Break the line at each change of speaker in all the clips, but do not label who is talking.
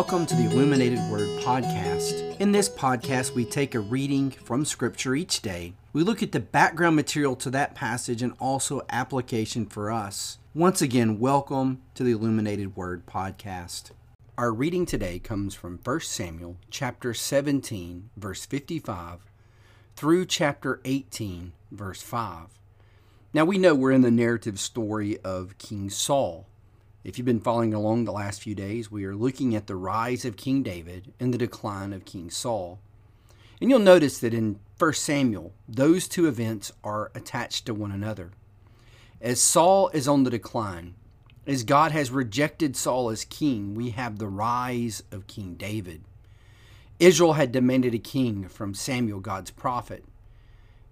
Welcome to the Illuminated Word Podcast. In this podcast, we take a reading from Scripture each day. We look at the background material to that passage and also application for us. Once again, welcome to the Illuminated Word Podcast. Our reading today comes from 1 Samuel chapter 17, verse 55, through chapter 18, verse 5. Now we know we're in the narrative story of King Saul. If you've been following along the last few days, we are looking at the rise of King David and the decline of King Saul. And you'll notice that in 1 Samuel, those two events are attached to one another. As Saul is on the decline, as God has rejected Saul as king, we have the rise of King David. Israel had demanded a king from Samuel, God's prophet.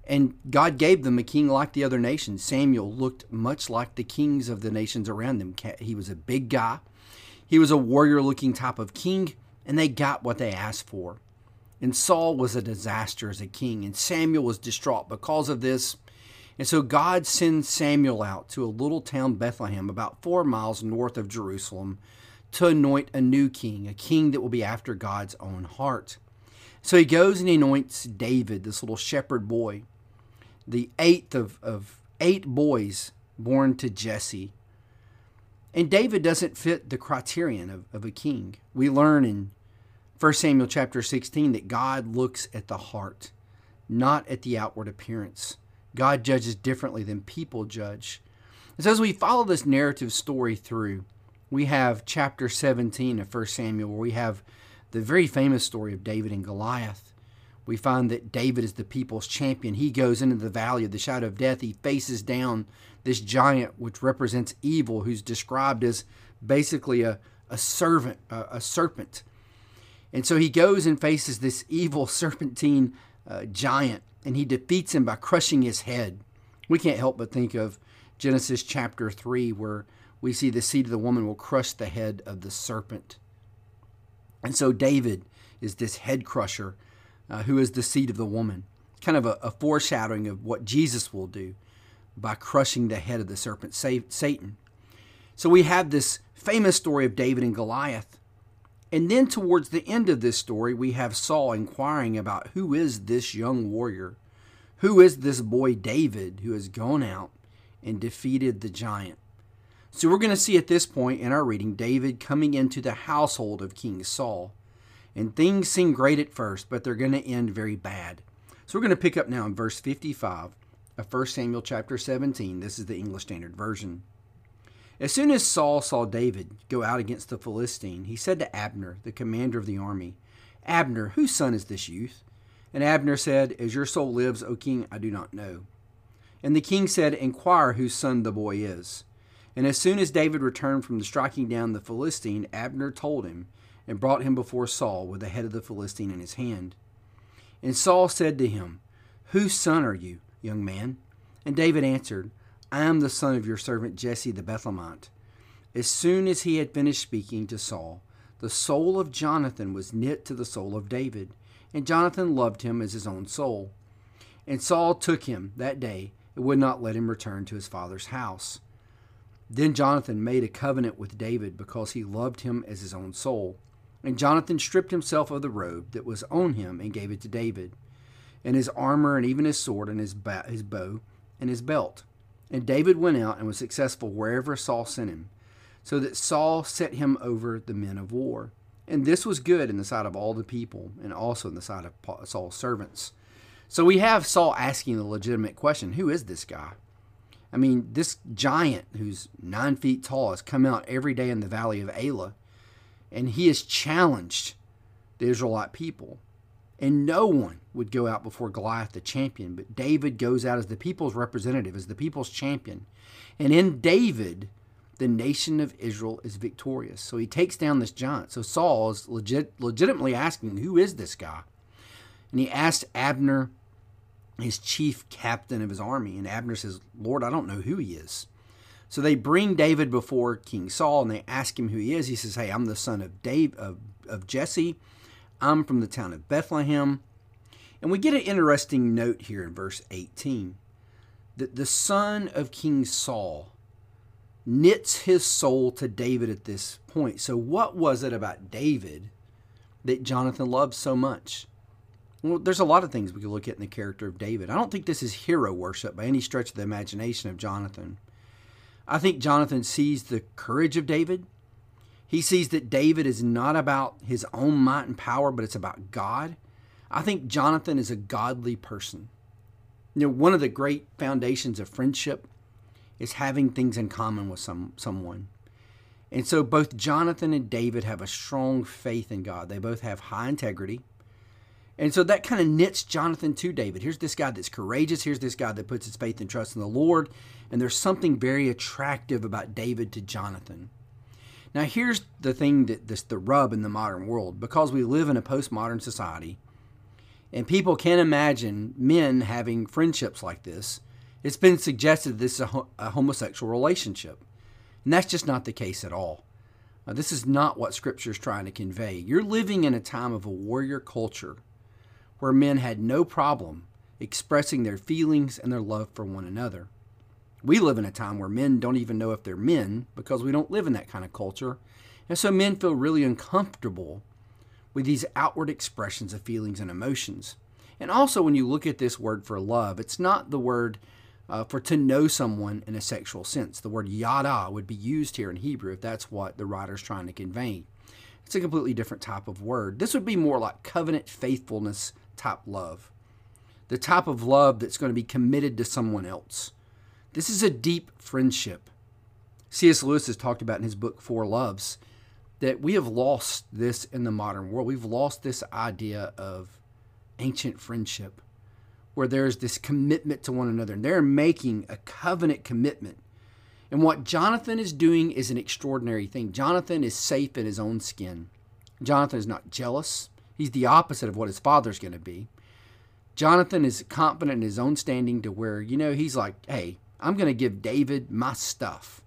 And God gave them a king like the other nations. Samuel looked much like the kings of the nations around them. He was a big guy, he was a warrior looking type of king, and they got what they asked for. And Saul was a disaster as a king, and Samuel was distraught because of this. And so God sends Samuel out to a little town, Bethlehem, about four miles north of Jerusalem, to anoint a new king, a king that will be after God's own heart. So he goes and anoints David, this little shepherd boy the eighth of, of eight boys born to Jesse. And David doesn't fit the criterion of, of a king. We learn in 1 Samuel chapter 16 that God looks at the heart, not at the outward appearance. God judges differently than people judge. And so as we follow this narrative story through, we have chapter 17 of 1 Samuel, where we have the very famous story of David and Goliath we find that David is the people's champion. He goes into the valley of the shadow of death. He faces down this giant, which represents evil, who's described as basically a, a servant, a, a serpent. And so he goes and faces this evil serpentine uh, giant, and he defeats him by crushing his head. We can't help but think of Genesis chapter 3, where we see the seed of the woman will crush the head of the serpent. And so David is this head crusher uh, who is the seed of the woman. Kind of a, a, foreshadowing of what Jesus will do by crushing the head of the serpent, Satan. So we have this famous story of David and Goliath. And then towards the end of this story, we have Saul inquiring about who is this young warrior? Who is this boy David who has gone out and defeated the giant? So we're going to see at this point in our reading David coming into the household of King Saul. And things seem great at first, but they're going to end very bad. So we're going to pick up now in verse 55 of 1 Samuel chapter 17. This is the English Standard Version. As soon as Saul saw David go out against the Philistine, he said to Abner, the commander of the army, Abner, whose son is this youth? And Abner said, As your soul lives, O king, I do not know. And the king said, Inquire whose son the boy is. And as soon as David returned from striking down the Philistine, Abner told him, and brought him before Saul with the head of the Philistine in his hand. And Saul said to him, Whose son are you, young man? And David answered, I am the son of your servant Jesse the Bethlehemite. As soon as he had finished speaking to Saul, the soul of Jonathan was knit to the soul of David, and Jonathan loved him as his own soul. And Saul took him that day and would not let him return to his father's house. Then Jonathan made a covenant with David because he loved him as his own soul. And Jonathan stripped himself of the robe that was on him and gave it to David, and his armor, and even his sword, and his, ba- his bow, and his belt. And David went out and was successful wherever Saul sent him, so that Saul set him over the men of war. And this was good in the sight of all the people, and also in the sight of Saul's servants. So we have Saul asking the legitimate question Who is this guy? I mean, this giant who's nine feet tall has come out every day in the valley of Elah and he has challenged the Israelite people. And no one would go out before Goliath, the champion, but David goes out as the people's representative, as the people's champion. And in David, the nation of Israel is victorious. So he takes down this giant. So Saul is legit, legitimately asking, Who is this guy? And he asked Abner, his chief captain of his army. And Abner says, Lord, I don't know who he is. So they bring David before King Saul and they ask him who he is. He says, Hey, I'm the son of Dave of, of Jesse. I'm from the town of Bethlehem. And we get an interesting note here in verse 18 that the son of King Saul knits his soul to David at this point. So, what was it about David that Jonathan loved so much? Well, there's a lot of things we could look at in the character of David. I don't think this is hero worship by any stretch of the imagination of Jonathan. I think Jonathan sees the courage of David. He sees that David is not about his own might and power, but it's about God. I think Jonathan is a godly person. You know, one of the great foundations of friendship is having things in common with some someone. And so both Jonathan and David have a strong faith in God. They both have high integrity. And so that kind of knits Jonathan to David. Here's this guy that's courageous. Here's this guy that puts his faith and trust in the Lord. And there's something very attractive about David to Jonathan. Now, here's the thing that this the rub in the modern world. Because we live in a postmodern society, and people can't imagine men having friendships like this, it's been suggested this is a, a homosexual relationship. And that's just not the case at all. Now, this is not what Scripture is trying to convey. You're living in a time of a warrior culture where men had no problem expressing their feelings and their love for one another. We live in a time where men don't even know if they're men because we don't live in that kind of culture. And so men feel really uncomfortable with these outward expressions of feelings and emotions. And also, when you look at this word for love, it's not the word uh, for to know someone in a sexual sense. The word yada would be used here in Hebrew if that's what the writer's trying to convey. It's a completely different type of word. This would be more like covenant faithfulness type love, the type of love that's going to be committed to someone else. This is a deep friendship. C.S. Lewis has talked about in his book Four Loves that we have lost this in the modern world. We've lost this idea of ancient friendship where there's this commitment to one another and they're making a covenant commitment. And what Jonathan is doing is an extraordinary thing. Jonathan is safe in his own skin. Jonathan is not jealous. He's the opposite of what his father's going to be. Jonathan is confident in his own standing to where, you know, he's like, hey, I'm going to give David my stuff.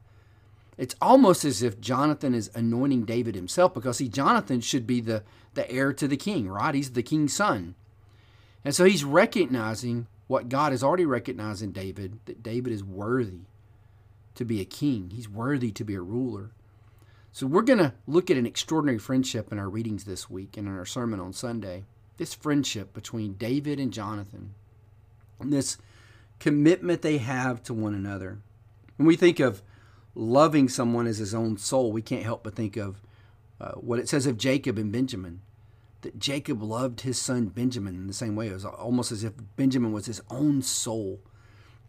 It's almost as if Jonathan is anointing David himself because, see, Jonathan should be the, the heir to the king, right? He's the king's son. And so he's recognizing what God has already recognized in David that David is worthy to be a king, he's worthy to be a ruler. So we're going to look at an extraordinary friendship in our readings this week and in our sermon on Sunday. This friendship between David and Jonathan, and this commitment they have to one another. When we think of loving someone as his own soul, we can't help but think of uh, what it says of Jacob and Benjamin that Jacob loved his son Benjamin in the same way. It was almost as if Benjamin was his own soul.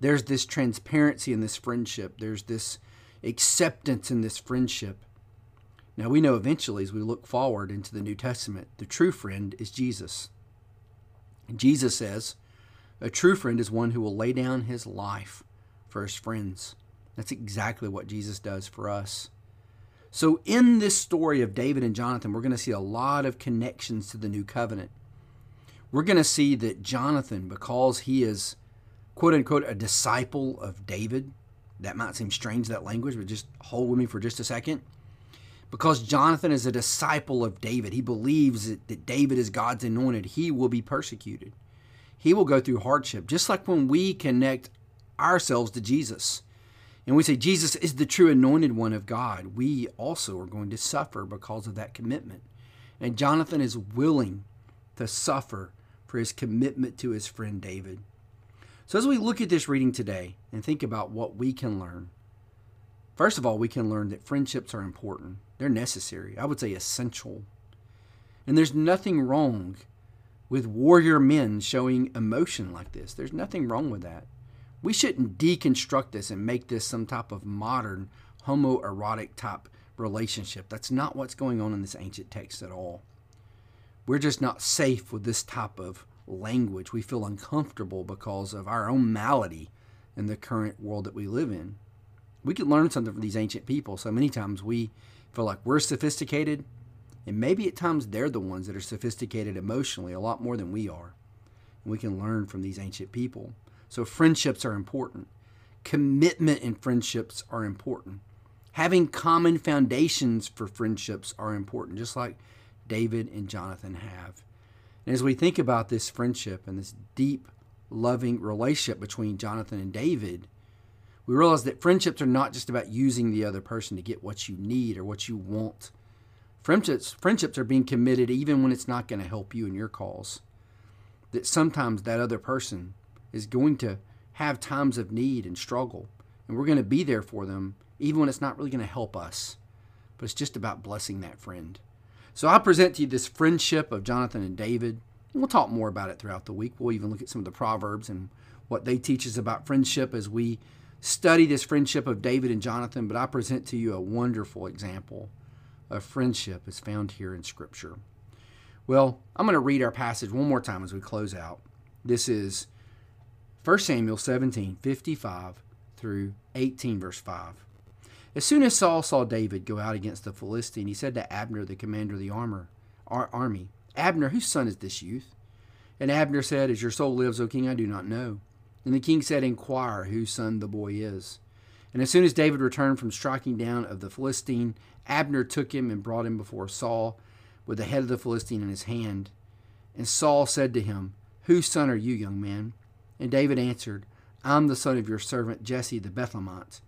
There's this transparency in this friendship, there's this acceptance in this friendship. Now, we know eventually, as we look forward into the New Testament, the true friend is Jesus. And Jesus says, A true friend is one who will lay down his life for his friends. That's exactly what Jesus does for us. So, in this story of David and Jonathan, we're going to see a lot of connections to the new covenant. We're going to see that Jonathan, because he is quote unquote a disciple of David, that might seem strange, that language, but just hold with me for just a second. Because Jonathan is a disciple of David, he believes that, David is God's anointed, he will be persecuted. He will go through hardship, just like when we connect ourselves to Jesus and we say Jesus is the true anointed one of God, we also are going to suffer because of that commitment. And Jonathan is willing to suffer for his commitment to his friend David. So, as we look at this reading today and think about what we can learn, first of all, we can learn that friendships are important. They're necessary, I would say essential. And there's nothing wrong with warrior men showing emotion like this. There's nothing wrong with that. We shouldn't deconstruct this and make this some type of modern homoerotic type relationship. That's not what's going on in this ancient text at all. We're just not safe with this type of language. We feel uncomfortable because of our own malady in the current world that we live in. We could learn something from these ancient people. So many times we feel like we're sophisticated, and maybe at times they're the ones that are sophisticated emotionally a lot more than we are. And we can learn from these ancient people. So friendships are important. Commitment in friendships are important. Having common foundations for friendships are important, just like David and Jonathan have. And as we think about this friendship and this deep, loving relationship between Jonathan and David, we realize that friendships are not just about using the other person to get what you need or what you want. Friendships, friendships are being committed even when it's not going to help you in your cause. That sometimes that other person is going to have times of need and struggle, and we're going to be there for them even when it's not really going to help us. But it's just about blessing that friend. So I present to you this friendship of Jonathan and David. We'll talk more about it throughout the week. We'll even look at some of the Proverbs and what they teach us about friendship as we study this friendship of David and Jonathan. But I present to you a wonderful example of friendship as found here in Scripture. Well, I'm going to read our passage one more time as we close out. This is 1 Samuel 17, 55 through 18, verse 5. As soon as Saul saw David go out against the Philistine, he said to Abner, the commander of the armor, our army, Abner, whose son is this youth? And Abner said, As your soul lives, O king, I do not know. And the king said, Inquire whose son the boy is. And as soon as David returned from striking down of the Philistine, Abner took him and brought him before Saul with the head of the Philistine in his hand. And Saul said to him, Whose son are you, young man? And David answered, I'm the son of your servant Jesse the Bethlehemite.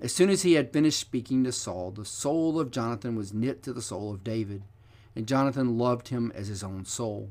As soon as he had finished speaking to Saul, the soul of Jonathan was knit to the soul of David, and Jonathan loved him as his own soul.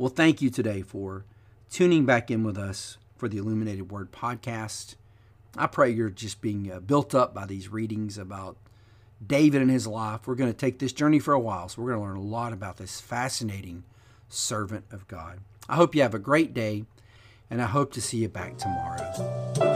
Well, thank you today for tuning back in with us for the Illuminated Word podcast. I pray you're just being uh, built up by these readings about David and his life. We're going to take this journey for a while, so we're going to learn a lot about this fascinating servant of God. I hope you have a great day, and I hope to see you back tomorrow.